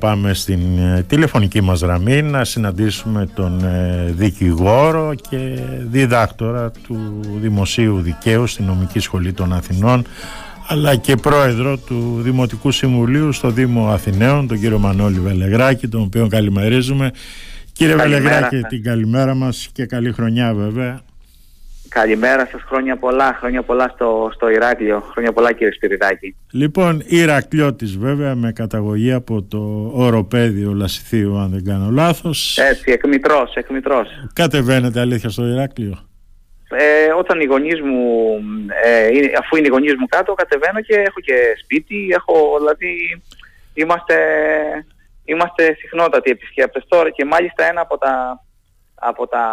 Πάμε στην ε, τηλεφωνική μας γραμμή να συναντήσουμε τον ε, δικηγόρο και διδάκτορα του Δημοσίου Δικαίου στην Νομική Σχολή των Αθηνών αλλά και πρόεδρο του Δημοτικού Συμβουλίου στο Δήμο Αθηναίων, τον κύριο Μανώλη Βελεγράκη, τον οποίο καλημερίζουμε. Κύριε Βελεγράκη, την καλημέρα μας και καλή χρονιά βέβαια. Καλημέρα σας, χρόνια πολλά, χρόνια πολλά στο, στο Ηράκλειο, χρόνια πολλά κύριε Σπυριδάκη. Λοιπόν, Ηρακλιώτης βέβαια με καταγωγή από το οροπέδιο Λασιθίου αν δεν κάνω λάθος. Έτσι, εκμητρός, εκμητρός. Κατεβαίνετε αλήθεια στο Ηράκλειο; Ε, όταν οι γονείς μου, ε, αφού είναι οι γονείς μου κάτω, κατεβαίνω και έχω και σπίτι, έχω, δηλαδή είμαστε, είμαστε συχνότατοι επισκέπτες τώρα και μάλιστα ένα από τα από τα,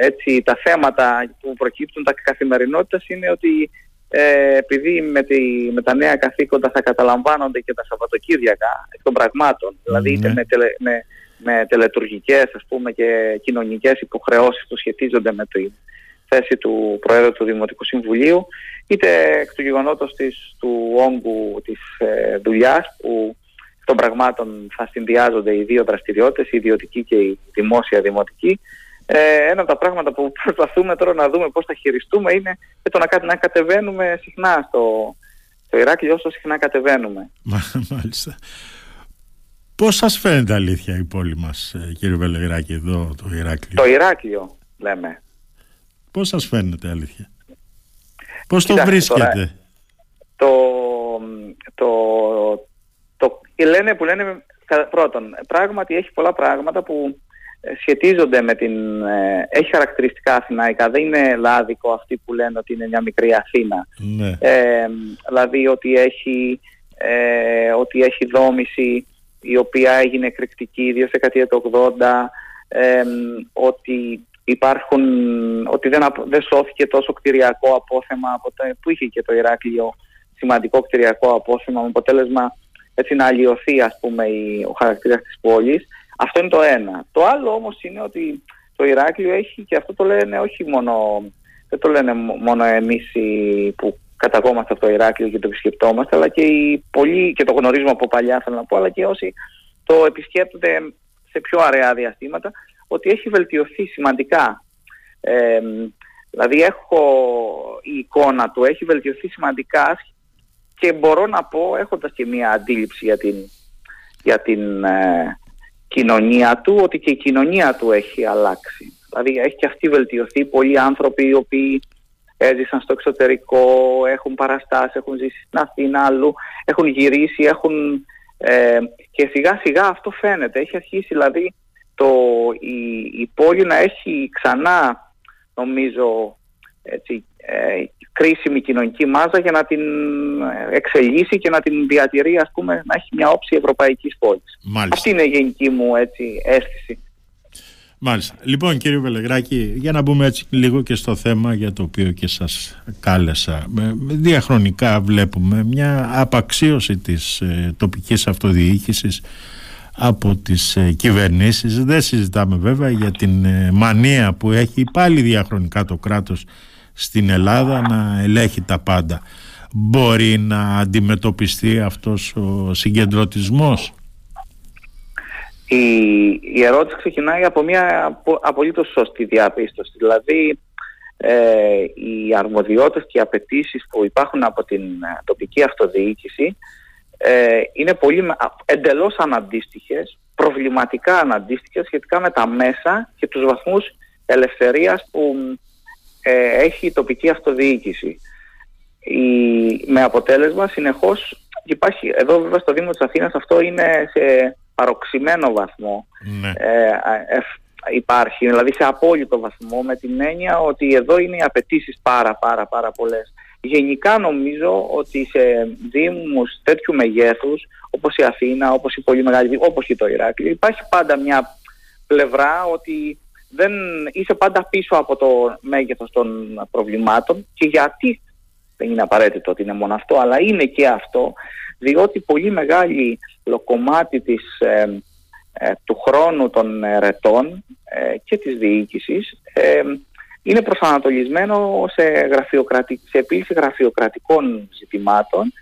έτσι, τα θέματα που προκύπτουν τα καθημερινότητας είναι ότι ε, επειδή με, τη, με τα νέα καθήκοντα θα καταλαμβάνονται και τα Σαββατοκύριακα εκ των πραγμάτων, δηλαδή είτε ναι. με, τελε, με, με τελετουργικές ας πούμε, και κοινωνικές υποχρεώσεις που σχετίζονται με τη θέση του Προέδρου του Δημοτικού Συμβουλίου, είτε εκ του γεγονότος της, του όγκου της ε, δουλειάς που των πραγμάτων θα συνδυάζονται οι δύο δραστηριότητες, η ιδιωτική και η δημόσια δημοτική. Ε, ένα από τα πράγματα που προσπαθούμε τώρα να δούμε πώς θα χειριστούμε είναι το να, να κατεβαίνουμε συχνά στο, στο Ηράκλειο όσο συχνά κατεβαίνουμε. Μάλιστα. Πώς σας φαίνεται αλήθεια η πόλη μας ε, κύριε Βελεγράκη εδώ το Ηράκλειο; Το Ηράκλειο λέμε. Πώς σας φαίνεται αλήθεια; Πώς το βρίσκετε. το, το, και λένε που λένε πρώτον, πράγματι έχει πολλά πράγματα που ε, σχετίζονται με την... Ε, έχει χαρακτηριστικά αθηναϊκά. Δεν είναι λάδικο αυτοί που λένε ότι είναι μια μικρή Αθήνα. Ναι. Ε, δηλαδή ότι έχει, ε, ότι έχει δόμηση η οποία έγινε εκρηκτική ιδίως σε δεκαετία του 80, ε, ότι υπάρχουν, ότι δεν, δεν σώθηκε τόσο κτηριακό απόθεμα από το, που είχε και το Ηράκλειο σημαντικό κτηριακό απόθεμα με αποτέλεσμα έτσι να αλλοιωθεί ας πούμε η, ο χαρακτήρας της πόλης. Αυτό είναι το ένα. Το άλλο όμως είναι ότι το Ηράκλειο έχει και αυτό το λένε όχι μόνο, δεν το λένε μόνο εμείς που καταγόμαστε από το Ηράκλειο και το επισκεπτόμαστε, αλλά και οι πολλοί, και το γνωρίζουμε από παλιά θέλω να πω, αλλά και όσοι το επισκέπτονται σε πιο αραιά διαστήματα, ότι έχει βελτιωθεί σημαντικά. Ε, δηλαδή έχω η εικόνα του, έχει βελτιωθεί σημαντικά και μπορώ να πω έχοντας και μια αντίληψη για την, για την ε, κοινωνία του ότι και η κοινωνία του έχει αλλάξει. Δηλαδή έχει και αυτή βελτιωθεί πολλοί άνθρωποι οι οποίοι έζησαν στο εξωτερικό, έχουν παραστάσεις, έχουν ζήσει στην Αθήνα αλλού, έχουν γυρίσει, έχουν... Ε, και σιγά σιγά αυτό φαίνεται. Έχει αρχίσει δηλαδή το, η, η πόλη να έχει ξανά νομίζω έτσι, ε, κρίσιμη κοινωνική μάζα για να την ε, εξελίσσει και να την διατηρεί ας πούμε να έχει μια όψη ευρωπαϊκής πόλης. Μάλιστα. Αυτή είναι η γενική μου έτσι, αίσθηση. Μάλιστα. Λοιπόν κύριε Βελεγράκη, για να μπούμε έτσι λίγο και στο θέμα για το οποίο και σας κάλεσα. Διαχρονικά βλέπουμε μια απαξίωση της ε, τοπικής αυτοδιοίκησης από τις ε, κυβερνήσεις. Δεν συζητάμε βέβαια για την ε, μανία που έχει πάλι διαχρονικά το κράτος στην Ελλάδα να ελέγχει τα πάντα. Μπορεί να αντιμετωπιστεί αυτός ο συγκεντρωτισμός; Η, η ερώτηση ξεκινάει από μια απολύτως σωστή διαπίστωση. Δηλαδή ε, οι αρμοδιότητες και οι απαιτήσεις που υπάρχουν από την ε, τοπική αυτοδιοίκηση ε, είναι πολύ, εντελώς αναντίστοιχες, προβληματικά αναντίστοιχες σχετικά με τα μέσα και τους βαθμούς ελευθερίας που ε, έχει η τοπική αυτοδιοίκηση. Η, με αποτέλεσμα συνεχώς υπάρχει, εδώ βέβαια στο Δήμο της Αθήνας αυτό είναι σε παροξημένο βαθμό ναι. ε, ε, υπάρχει, δηλαδή σε απόλυτο βαθμό με την έννοια ότι εδώ είναι οι απαιτήσεις πάρα πάρα πάρα πολλές. Γενικά νομίζω ότι σε δήμους τέτοιου μεγέθους όπως η Αθήνα, όπως η πολύ μεγάλη όπως και το Ηράκλειο υπάρχει πάντα μια πλευρά ότι δεν είσαι πάντα πίσω από το μέγεθος των προβλημάτων και γιατί δεν είναι απαραίτητο ότι είναι μόνο αυτό αλλά είναι και αυτό διότι πολύ μεγάλη κομμάτι της, ε, ε, του χρόνου των ερετών ε, και της διοίκησης είναι προσανατολισμένο σε, γραφειοκρατι... σε επίλυση γραφειοκρατικών ζητημάτων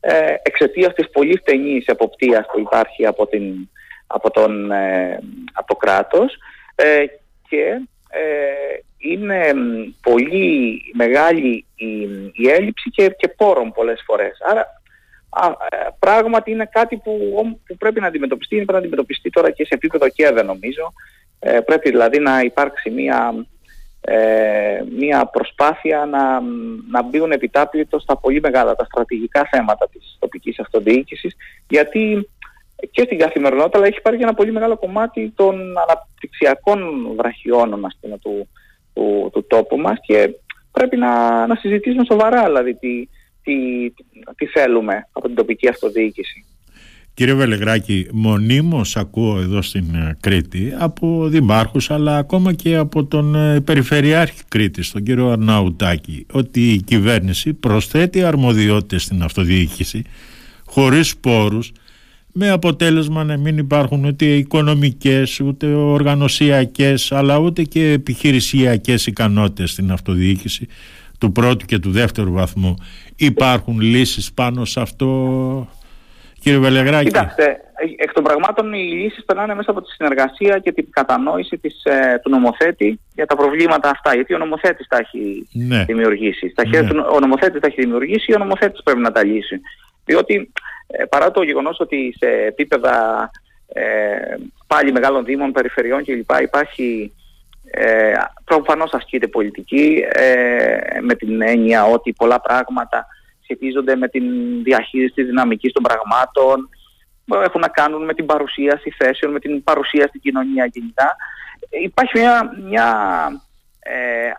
ε, εξαιτίας της πολύ στενής εποπτείας που υπάρχει από, την, από, τον, ε, από το κράτος ε, και ε, είναι πολύ μεγάλη η, η έλλειψη και, και πόρων πολλές φορές. Άρα πράγματι είναι κάτι που, που πρέπει να αντιμετωπιστεί, πρέπει να αντιμετωπιστεί τώρα και σε επίπεδο και δεν νομίζω. πρέπει δηλαδή να υπάρξει μια ε, μια προσπάθεια να, να μπουν επιτάπητο στα πολύ μεγάλα, τα στρατηγικά θέματα της τοπικής αυτοδιοίκησης γιατί και στην καθημερινότητα αλλά έχει υπάρχει ένα πολύ μεγάλο κομμάτι των αναπτυξιακών βραχιώνων πούμε, του, του, του, τόπου μας και πρέπει να, να συζητήσουμε σοβαρά δηλαδή τι, τι, τι θέλουμε από την τοπική αυτοδιοίκηση. Κύριε Βελεγράκη, μονίμως ακούω εδώ στην ε, Κρήτη από δημάρχους αλλά ακόμα και από τον ε, Περιφερειάρχη Κρήτης, τον κύριο Αρναουτάκη, ότι η κυβέρνηση προσθέτει αρμοδιότητες στην αυτοδιοίκηση χωρίς πόρους με αποτέλεσμα να μην υπάρχουν ούτε οικονομικές, ούτε οργανωσιακές αλλά ούτε και επιχειρησιακές ικανότητες στην αυτοδιοίκηση του πρώτου και του δεύτερου βαθμού. Υπάρχουν λύσεις πάνω σε αυτό Κύριε Βελεγράκη; Κοιτάξτε, εκ των πραγμάτων οι λύσεις περνάνε μέσα από τη συνεργασία και την κατανόηση της, ε, του νομοθέτη για τα προβλήματα αυτά. Γιατί ο νομοθέτης τα έχει ναι. δημιουργήσει. Στα ναι. του, ο νομοθέτης τα έχει δημιουργήσει, ο νομοθέτης πρέπει να τα λύσει. Διότι ε, παρά το γεγονός ότι σε επίπεδα ε, πάλι μεγάλων δήμων, περιφερειών κλπ. υπάρχει ε, προφανώς ασκείται πολιτική ε, με την έννοια ότι πολλά πράγματα σχετίζονται με την διαχείριση της δυναμικής των πραγμάτων, έχουν να κάνουν με την παρουσίαση θέσεων, με την παρουσία στην κοινωνία γενικά. Υπάρχει μια... μια ε,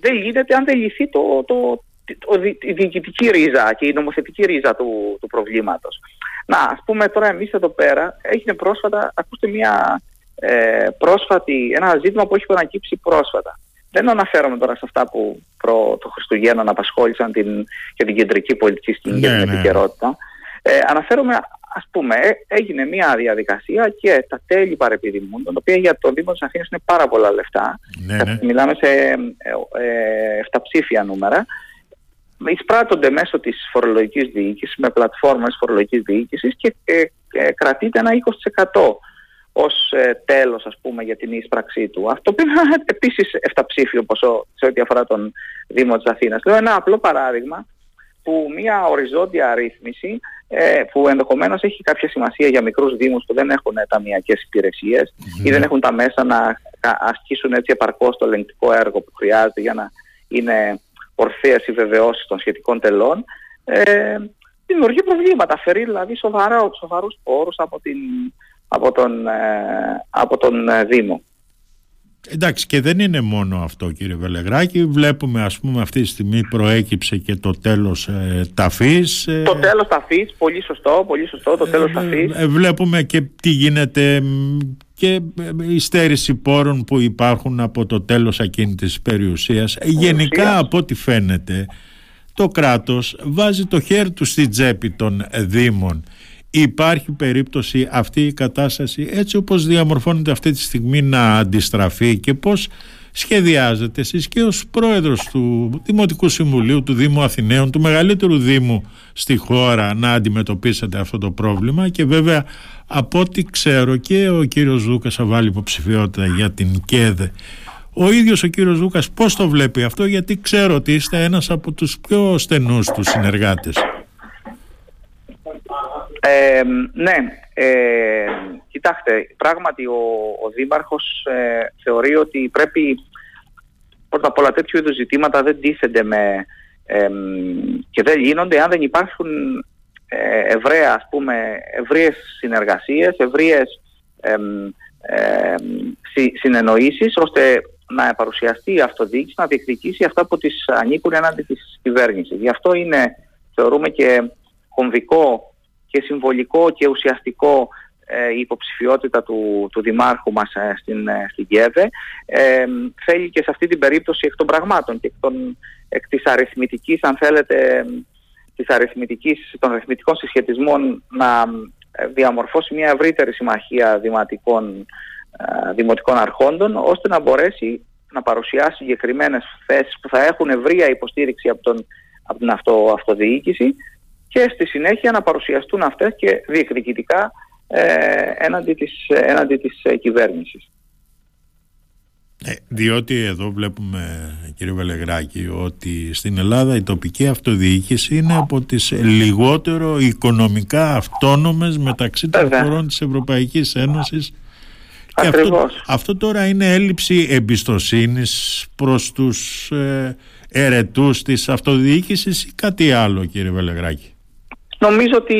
δεν γίνεται αν δεν λυθεί το, το, το, η διοικητική ρίζα και η νομοθετική ρίζα του, του προβλήματος. Να, ας πούμε τώρα εμείς εδώ πέρα, έγινε πρόσφατα, ακούστε μια ε, πρόσφατη, ένα ζήτημα που έχει προνακύψει πρόσφατα. Δεν αναφέρομαι τώρα σε αυτά που προ το Χριστουγέννων απασχόλησαν την, και την κεντρική πολιτική σκηνή και ναι, την ναι. επικαιρότητα. Ε, αναφέρομαι, ας πούμε, ε, έγινε μια διαδικασία και τα τέλη παρεπιδημούν, τα οποία για το Δήμο της Αθήνας είναι πάρα πολλά λεφτά. Ναι, ναι. Μιλάμε σε ε, ε, εφταψήφια νούμερα. Εισπράττονται μέσω της φορολογικής διοίκησης, με πλατφόρμες φορολογικής διοίκησης και ε, ε, κρατείται ένα 20% ως ε, τέλος ας πούμε για την ίσπραξή του. Αυτό που είναι επίσης εφταψήφιο ποσό σε ό,τι αφορά τον Δήμο της Αθήνας. Λέω ένα απλό παράδειγμα που μια οριζόντια αρρύθμιση ε, που ενδεχομένως έχει κάποια σημασία για μικρούς δήμους που δεν έχουν ταμιακές ή δεν έχουν τα μέσα να ασκήσουν έτσι επαρκώς το ελεγκτικό έργο που χρειάζεται για να είναι ορθέες οι βεβαιώσεις των σχετικών τελών ε, δημιουργεί προβλήματα, φέρει δηλαδή σοβαρά, σοβαρούς πόρους από την από τον, ε, από τον ε, Δήμο. Εντάξει και δεν είναι μόνο αυτό κύριε Βελεγράκη. Βλέπουμε ας πούμε αυτή τη στιγμή προέκυψε και το τέλος ε, ταφής ε, Το τέλος ταφής, πολύ σωστό, πολύ σωστό το τέλος ταφής. Βλέπουμε και τι γίνεται και η στέρηση πόρων που υπάρχουν από το τέλος εκείνη της περιουσίας. Γενικά από ό,τι φαίνεται το κράτος βάζει το χέρι του στη τσέπη των Δήμων. Υπάρχει περίπτωση αυτή η κατάσταση έτσι όπως διαμορφώνεται αυτή τη στιγμή να αντιστραφεί και πώς σχεδιάζετε εσείς και ως πρόεδρος του Δημοτικού Συμβουλίου του Δήμου Αθηναίων, του μεγαλύτερου Δήμου στη χώρα να αντιμετωπίσετε αυτό το πρόβλημα. Και βέβαια από ό,τι ξέρω και ο κύριος Ζούκας θα βάλει υποψηφιότητα για την ΚΕΔΕ ο ίδιος ο κύριος Ζούκας πώς το βλέπει αυτό γιατί ξέρω ότι είστε ένας από τους πιο στενούς τους συνεργάτες ναι, ε, κοιτάξτε, πράγματι ο, ο Δήμαρχος ε, θεωρεί ότι πρέπει πρώτα απ' όλα τέτοιου είδους ζητήματα δεν τίθενται με, και δεν λύνονται αν δεν υπάρχουν ε, ευρεία, ας πούμε, ευρείες συνεργασίες, ευρείες ε, συνεννοήσεις ώστε να παρουσιαστεί η αυτοδιοίκηση, να διεκδικήσει αυτά που της ανήκουν έναντι της κυβέρνησης. Γι' αυτό είναι, θεωρούμε και κομβικό και συμβολικό και ουσιαστικό ε, η υποψηφιότητα του, του Δημάρχου μας ε, στην, ε, στην ΚΕΒΕ θέλει και σε αυτή την περίπτωση εκ των πραγμάτων και εκ, των, εκ της αριθμητικής αν θέλετε της αριθμητικής, των αριθμητικών συσχετισμών να διαμορφώσει μια ευρύτερη συμμαχία δημοτικών, δημοτικών αρχόντων ώστε να μπορέσει να παρουσιάσει συγκεκριμένες θέσεις που θα έχουν ευρεία υποστήριξη από, τον, από την αυτο, αυτοδιοίκηση και στη συνέχεια να παρουσιαστούν αυτές και διεκδικητικά ε, έναντι της, έναντι της ε, κυβέρνησης. Ε, διότι εδώ βλέπουμε κύριε Βελεγράκη ότι στην Ελλάδα η τοπική αυτοδιοίκηση είναι από τις λιγότερο οικονομικά αυτόνομες μεταξύ των χωρών της Ευρωπαϊκής Ένωσης και αυτό, αυτό τώρα είναι έλλειψη εμπιστοσύνης προς τους ε, ερετούς της αυτοδιοίκησης ή κάτι άλλο κύριε Βελεγράκη; Νομίζω ότι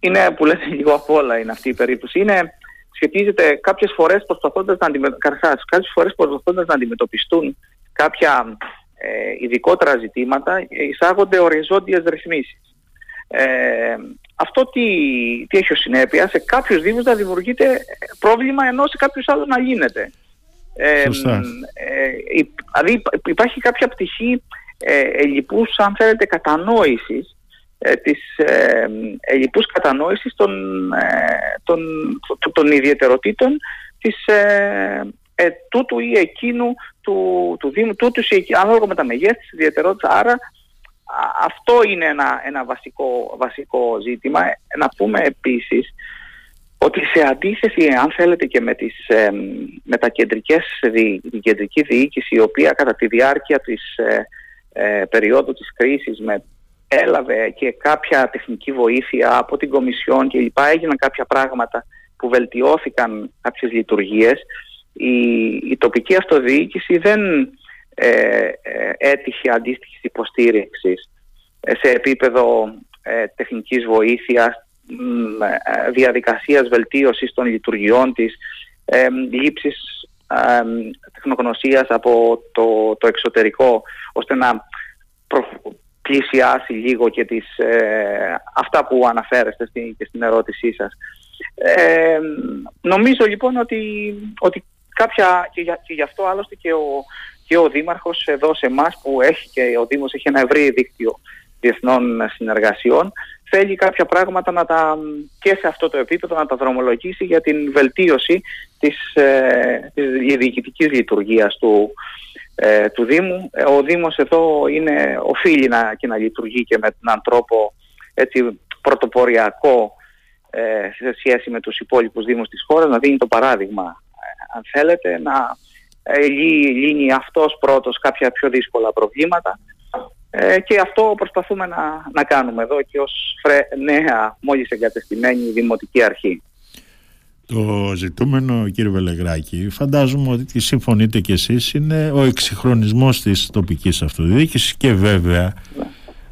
είναι που λέτε λίγο απ' όλα είναι αυτή η περίπτωση. Είναι, σχετίζεται κάποιες φορές προσπαθώντας να, κάποιες φορές προσπαθώντας να αντιμετωπιστούν κάποια ε, ειδικότερα ζητήματα εισάγονται οριζόντιες ρυθμίσεις. Ε, αυτό τι, τι έχει ως συνέπεια, σε κάποιους δήμους να δημιουργείται πρόβλημα ενώ σε κάποιους άλλους να λύνεται. Ε, ε, δηλαδή υπάρχει κάποια πτυχή ε, ελλειπούς αν θέλετε κατανόησης ε, της ε, ελλειπούς κατανόησης των, ε, των, των, ιδιαιτεροτήτων της ε, ε, τούτου ή εκείνου του, του Δήμου, τούτου ή ανάλογα με τα μεγέθη της ιδιαιτερότητας. Άρα αυτό είναι ένα, ένα βασικό, βασικό ζήτημα. Να πούμε επίσης ότι σε αντίθεση, αν θέλετε, και με, τις, με τα κεντρικές, την κεντρική διοίκηση, η οποία κατά τη διάρκεια της ε, ε, περίοδου της κρίσης με έλαβε και κάποια τεχνική βοήθεια από την Κομισιόν και λοιπά, έγιναν κάποια πράγματα που βελτιώθηκαν κάποιες λειτουργίες. Η, η τοπική αυτοδιοίκηση δεν ε, ε, έτυχε αντίστοιχη υποστήριξη ε, σε επίπεδο ε, τεχνικής βοήθειας, ε, διαδικασίας βελτίωσης των λειτουργιών της, ε, λήψης ε, τεχνογνωσίας από το, το εξωτερικό, ώστε να πλησιάσει λίγο και τις, ε, αυτά που αναφέρεστε στην, και στην ερώτησή σας. Ε, νομίζω λοιπόν ότι, ότι κάποια, και, για, και γι' αυτό άλλωστε και ο, και ο Δήμαρχος εδώ σε εμάς που έχει και ο Δήμος έχει ένα ευρύ δίκτυο διεθνών συνεργασιών θέλει κάποια πράγματα να τα, και σε αυτό το επίπεδο να τα δρομολογήσει για την βελτίωση της, ε, της διοικητικής λειτουργίας του, ε, του Δήμου. Ε, ο Δήμος εδώ είναι, οφείλει να, και να λειτουργεί και με έναν τρόπο έτσι, πρωτοποριακό ε, σε σχέση με τους υπόλοιπους Δήμους της χώρας, να δίνει το παράδειγμα, ε, αν θέλετε, να ε, λύνει αυτός πρώτος κάποια πιο δύσκολα προβλήματα ε, και αυτό προσπαθούμε να, να κάνουμε εδώ και ως φρε, νέα μόλις εγκατεστημένη δημοτική αρχή. Το ζητούμενο κύριε Βελεγράκη φαντάζομαι ότι συμφωνείτε κι εσείς είναι ο εξυγχρονισμός της τοπικής αυτοδιοίκησης και βέβαια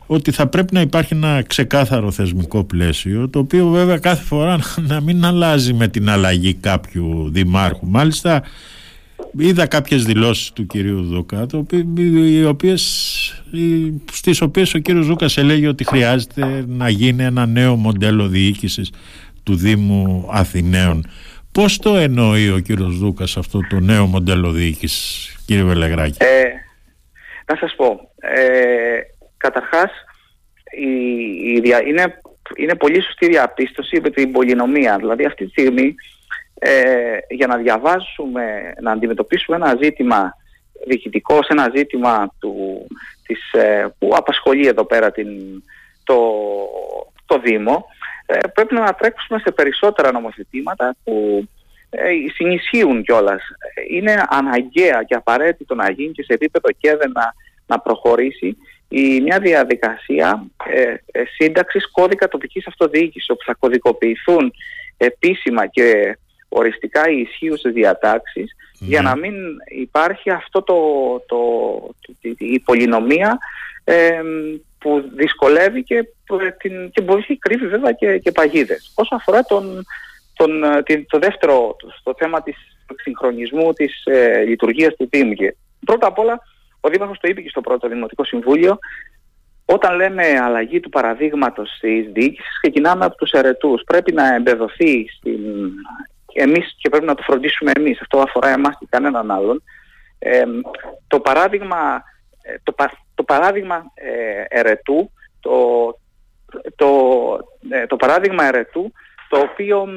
ότι θα πρέπει να υπάρχει ένα ξεκάθαρο θεσμικό πλαίσιο το οποίο βέβαια κάθε φορά να μην αλλάζει με την αλλαγή κάποιου δημάρχου. Μάλιστα είδα κάποιες δηλώσεις του κυρίου Δούκα οι οποίες, στις οποίες ο κύριος Δούκας έλεγε ότι χρειάζεται να γίνει ένα νέο μοντέλο διοίκησης του Δήμου Αθηναίων. Πώς το εννοεί ο κύριος Δούκας αυτό το νέο μοντέλο διοίκησης, κύριε Βελεγράκη; Ε, να σας πω, ε, καταρχάς η, η, είναι, είναι πολύ σωστή διαπίστωση με την πολυνομία. Δηλαδή αυτή τη στιγμή ε, για να διαβάσουμε, να αντιμετωπίσουμε ένα ζήτημα διοικητικό, σε ένα ζήτημα του, της, ε, που απασχολεί εδώ πέρα την, το, το Δήμο, ε, πρέπει να τρέξουμε σε περισσότερα νομοθετήματα που ε, συνισχύουν κιόλας. Είναι αναγκαία και απαραίτητο να γίνει και σε επίπεδο και να, να προχωρήσει η, μια διαδικασία ε, ε, σύνταξης κώδικα τοπικής αυτοδιοίκησης όπου θα κωδικοποιηθούν επίσημα και οριστικά οι ισχύουσες για να μην υπάρχει αυτό το, το, η πολυνομία ε, που δυσκολεύει και, την, και μπορεί να κρύβει βέβαια και, και παγίδες. Όσο αφορά τον, τον, ε, το δεύτερο, το, θέμα της συγχρονισμού της ε, λειτουργίας του Δήμου. πρώτα απ' όλα, ο Δήμαρχος το είπε και στο πρώτο Δημοτικό Συμβούλιο, όταν λέμε αλλαγή του παραδείγματος της διοίκησης, ξεκινάμε από τους ερετούς. Πρέπει να εμπεδοθεί στην... εμείς και πρέπει να το φροντίσουμε εμείς. Αυτό αφορά εμάς και κανέναν άλλον. Ε, το παράδειγμα, ε, το, το παράδειγμα ε, ερετού, το, το, ε, το παράδειγμα ερετού, το οποίο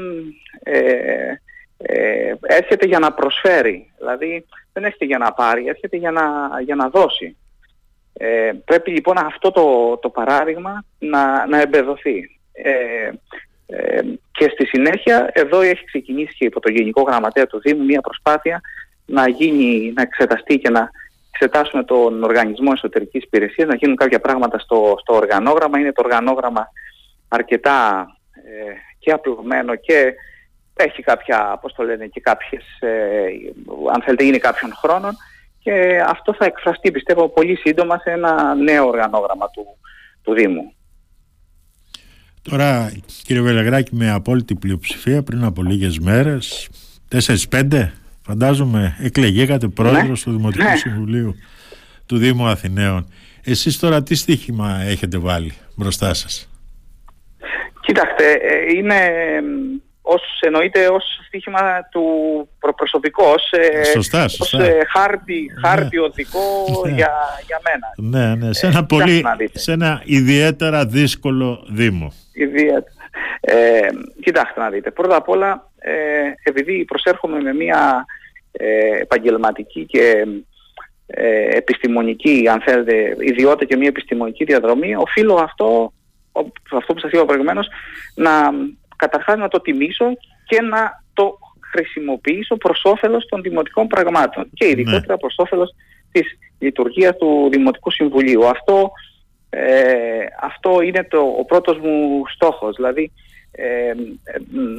ε, ε, έρχεται για να προσφέρει. Δηλαδή δεν έρχεται για να πάρει, έρχεται για να, για να δώσει. Ε, πρέπει λοιπόν αυτό το, το παράδειγμα να, να εμπεδοθεί. Ε, ε, και στη συνέχεια εδώ έχει ξεκινήσει και υπό το Γενικό Γραμματέα του Δήμου μια προσπάθεια να γίνει, να εξεταστεί και να εξετάσουμε τον Οργανισμό Εσωτερικής Υπηρεσίας, να γίνουν κάποια πράγματα στο, στο οργανόγραμμα. Είναι το οργανόγραμμα αρκετά ε, και απλωμένο και έχει κάποια, πώς το λένε, και κάποιες, ε, αν θέλετε, είναι κάποιων χρόνων και αυτό θα εκφραστεί πιστεύω πολύ σύντομα σε ένα νέο οργανόγραμμα του, του Δήμου. Τώρα κύριε Βελεγράκη με απόλυτη πλειοψηφία πριν από λίγες μέρες, 4-5 φαντάζομαι εκλεγήκατε πρόεδρος ναι. του Δημοτικού ναι. Συμβουλίου του Δήμου Αθηναίων. Εσείς τώρα τι στοίχημα έχετε βάλει μπροστά σας; Κοιτάξτε, ε, είναι ως, εννοείται ως στοίχημα του προσωπικού, ως, ε, σωστά, σωστά. ως ε, χάρτη, ναι. χάρτη οδικό ναι. για, για μένα. Ναι, ναι, σε ένα, πολύ, σε ένα ιδιαίτερα δύσκολο δήμο. Ιδιαίτερα. Ε, κοιτάξτε να δείτε, πρώτα απ' όλα ε, επειδή προσέρχομαι με μια ε, επαγγελματική και ε, επιστημονική, αν θέλετε, ιδιότητα και μια επιστημονική διαδρομή, οφείλω αυτό, αυτό που σας είπα προηγουμένως, να καταρχάς να το τιμήσω και να το χρησιμοποιήσω προς όφελος των δημοτικών πραγμάτων και ειδικότερα ναι. προς όφελος της λειτουργίας του Δημοτικού Συμβουλίου. Αυτό, ε, αυτό είναι το, ο πρώτος μου στόχος, δηλαδή ε,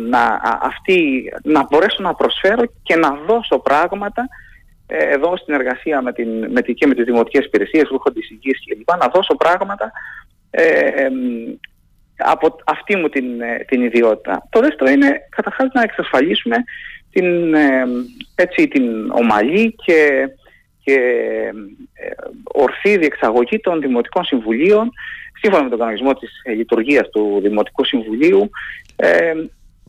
να, αυτή, να μπορέσω να προσφέρω και να δώσω πράγματα ε, εδώ στην εργασία με την, με την, και με τις δημοτικές υπηρεσίες, έχω της υγείας κλπ. Να δώσω πράγματα ε, από αυτή μου την, ε, την ιδιότητα. Το δεύτερο είναι καταρχάς να εξασφαλίσουμε την, ε, έτσι, την ομαλή και, και ε, ορθή διεξαγωγή των Δημοτικών Συμβουλίων σύμφωνα με τον κανονισμό της λειτουργίας του Δημοτικού Συμβουλίου.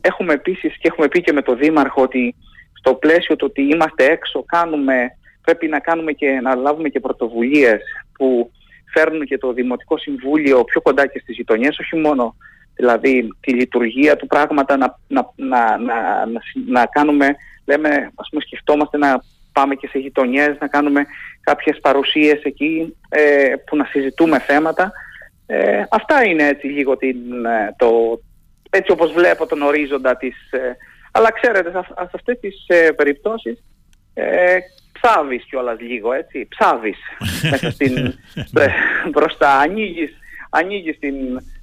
έχουμε επίσης και έχουμε πει και με τον Δήμαρχο ότι στο πλαίσιο του ότι είμαστε έξω κάνουμε, πρέπει να κάνουμε και να λάβουμε και πρωτοβουλίες που φέρνουν και το Δημοτικό Συμβούλιο πιο κοντά και στις γειτονιές, όχι μόνο δηλαδή τη λειτουργία του πράγματα να, να, να, να, να κάνουμε, λέμε, ας πούμε σκεφτόμαστε να πάμε και σε γειτονιές, να κάνουμε κάποιες παρουσίες εκεί ε, που να συζητούμε θέματα. Ε, αυτά είναι έτσι λίγο την, ε, το, έτσι όπως βλέπω τον ορίζοντα της... Ε, αλλά ξέρετε, σε, σε αυτές τις ε, περιπτώσεις ε, ψάβεις κιόλας λίγο, έτσι, ψάβεις μέσα στην, ε, μπροστά, ανοίγεις, ανοίγεις την,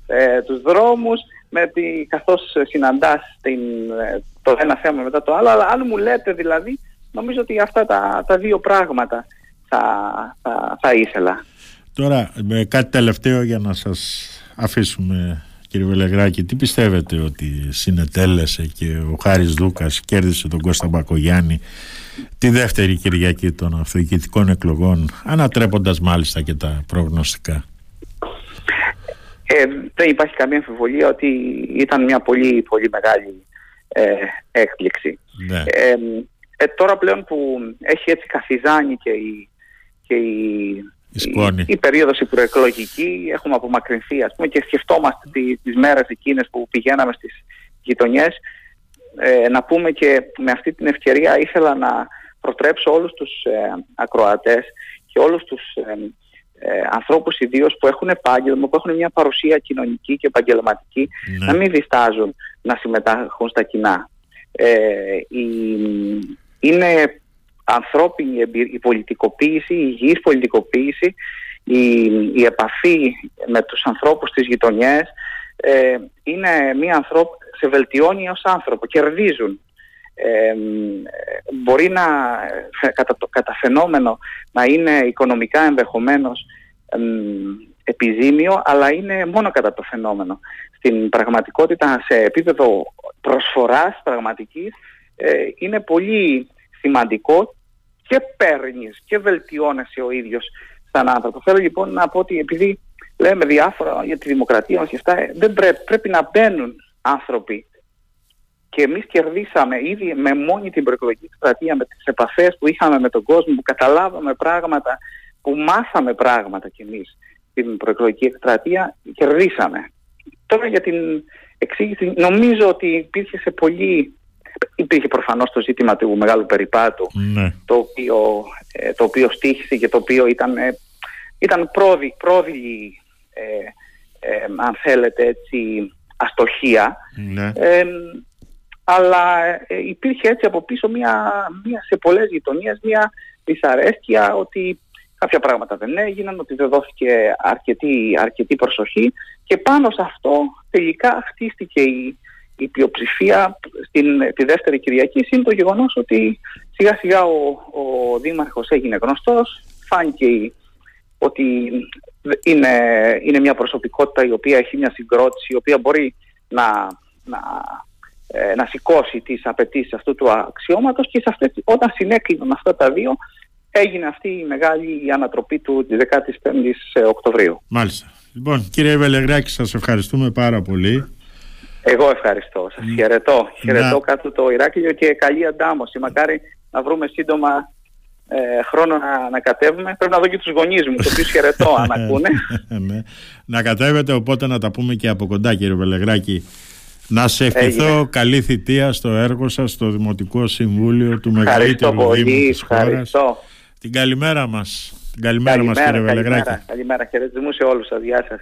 ε, τους δρόμους με τη, καθώς συναντάς την, ε, το ένα θέμα μετά το άλλο, αλλά αν μου λέτε δηλαδή, νομίζω ότι αυτά τα, τα δύο πράγματα θα, θα, θα ήθελα. Τώρα, με κάτι τελευταίο για να σας αφήσουμε κύριε Βελεγράκη, τι πιστεύετε ότι συνετέλεσε και ο Χάρης Δούκας κέρδισε τον Κώστα Μπακογιάννη τη δεύτερη Κυριακή των αυτοικητικών εκλογών, ανατρέποντας μάλιστα και τα προγνωστικά; Ε, δεν υπάρχει καμία αμφιβολία ότι ήταν μια πολύ πολύ μεγάλη ε, έκπληξη. Ναι. Ε, ε, τώρα πλέον που έχει έτσι καθιζάνει και η, και η, η, η, περίοδος η προεκλογική, έχουμε απομακρυνθεί ας πούμε και σκεφτόμαστε τι, τις μέρες εκείνες που πηγαίναμε στις γειτονιές, ε, να πούμε και με αυτή την ευκαιρία ήθελα να προτρέψω όλους τους ε, ακροατές και όλους τους ε, ε, ανθρώπους ιδίως που έχουν επάγγελμα, που έχουν μια παρουσία κοινωνική και επαγγελματική, ναι. να μην διστάζουν να συμμετάχουν στα κοινά. Ε, η, είναι ανθρώπινη η πολιτικοποίηση, η υγιής πολιτικοποίηση, η, η επαφή με τους ανθρώπους της γειτονιές ε, είναι μια ανθρώπ, σε βελτιώνει ως άνθρωπο, κερδίζουν μπορεί να κατά, το, κατά φαινόμενο να είναι οικονομικά ενδεχομένως επιζήμιο αλλά είναι μόνο κατά το φαινόμενο. Στην πραγματικότητα σε επίπεδο προσφοράς πραγματικής ε, είναι πολύ σημαντικό και παίρνεις και βελτιώνεσαι ο ίδιος σαν άνθρωπο. Θέλω λοιπόν να πω ότι επειδή λέμε διάφορα για τη δημοκρατία μας και αυτά, ε, δεν πρέπει, πρέπει να μπαίνουν άνθρωποι και εμείς κερδίσαμε ήδη με μόνη την προεκλογική στρατεία, με τις επαφές που είχαμε με τον κόσμο, που καταλάβαμε πράγματα, που μάθαμε πράγματα κι εμείς την προεκλογική εκστρατεία, κερδίσαμε. Τώρα για την εξήγηση, νομίζω ότι υπήρχε σε πολύ... Υπήρχε προφανώς το ζήτημα του μεγάλου περιπάτου, ναι. το, οποίο, ε, το οποίο στήχησε και το οποίο ήταν, ε, ήταν πρόδι, πρόδειλη, αν θέλετε έτσι, αστοχία. Ναι. αλλά υπήρχε έτσι από πίσω μια, μια σε πολλές γειτονίες μια δυσαρέσκεια ότι κάποια πράγματα δεν έγιναν, ότι δεν δόθηκε αρκετή, αρκετή προσοχή και πάνω σε αυτό τελικά χτίστηκε η, η πλειοψηφία στην, τη δεύτερη Κυριακή είναι το γεγονός ότι σιγά σιγά ο, ο Δήμαρχος έγινε γνωστός, φάνηκε ότι είναι, είναι μια προσωπικότητα η οποία έχει μια συγκρότηση, η οποία μπορεί να, να, ε, να σηκώσει τις απαιτήσεις αυτού του αξιώματος και σε αυτές, όταν συνέκλειναν αυτά τα δύο έγινε αυτή η μεγάλη ανατροπή του 15ης Οκτωβρίου. Μάλιστα. Λοιπόν, κύριε Βελεγράκη, σας ευχαριστούμε πάρα πολύ. Εγώ ευχαριστώ. Σας χαιρετώ. Χαιρετώ κάτω το Ηράκλειο και καλή αντάμωση. Μακάρι να βρούμε σύντομα ε, χρόνο να, να κατέβουμε. Πρέπει να δω και τους γονείς μου, το οποίο χαιρετώ αν ακούνε. ναι. Να κατέβετε, οπότε να τα πούμε και από κοντά κύριε Βελεγράκη. Να σε ευχηθώ καλή θητεία στο έργο σας, στο Δημοτικό Συμβούλιο του Μεγαλύτερου Δήμου της χώρας. Την καλημέρα μας. Την καλημέρα, καλημέρα μας κύριε Βελεγράκη. Καλημέρα, καλημέρα. Χαιρετισμού σε όλους σας. Γεια σας.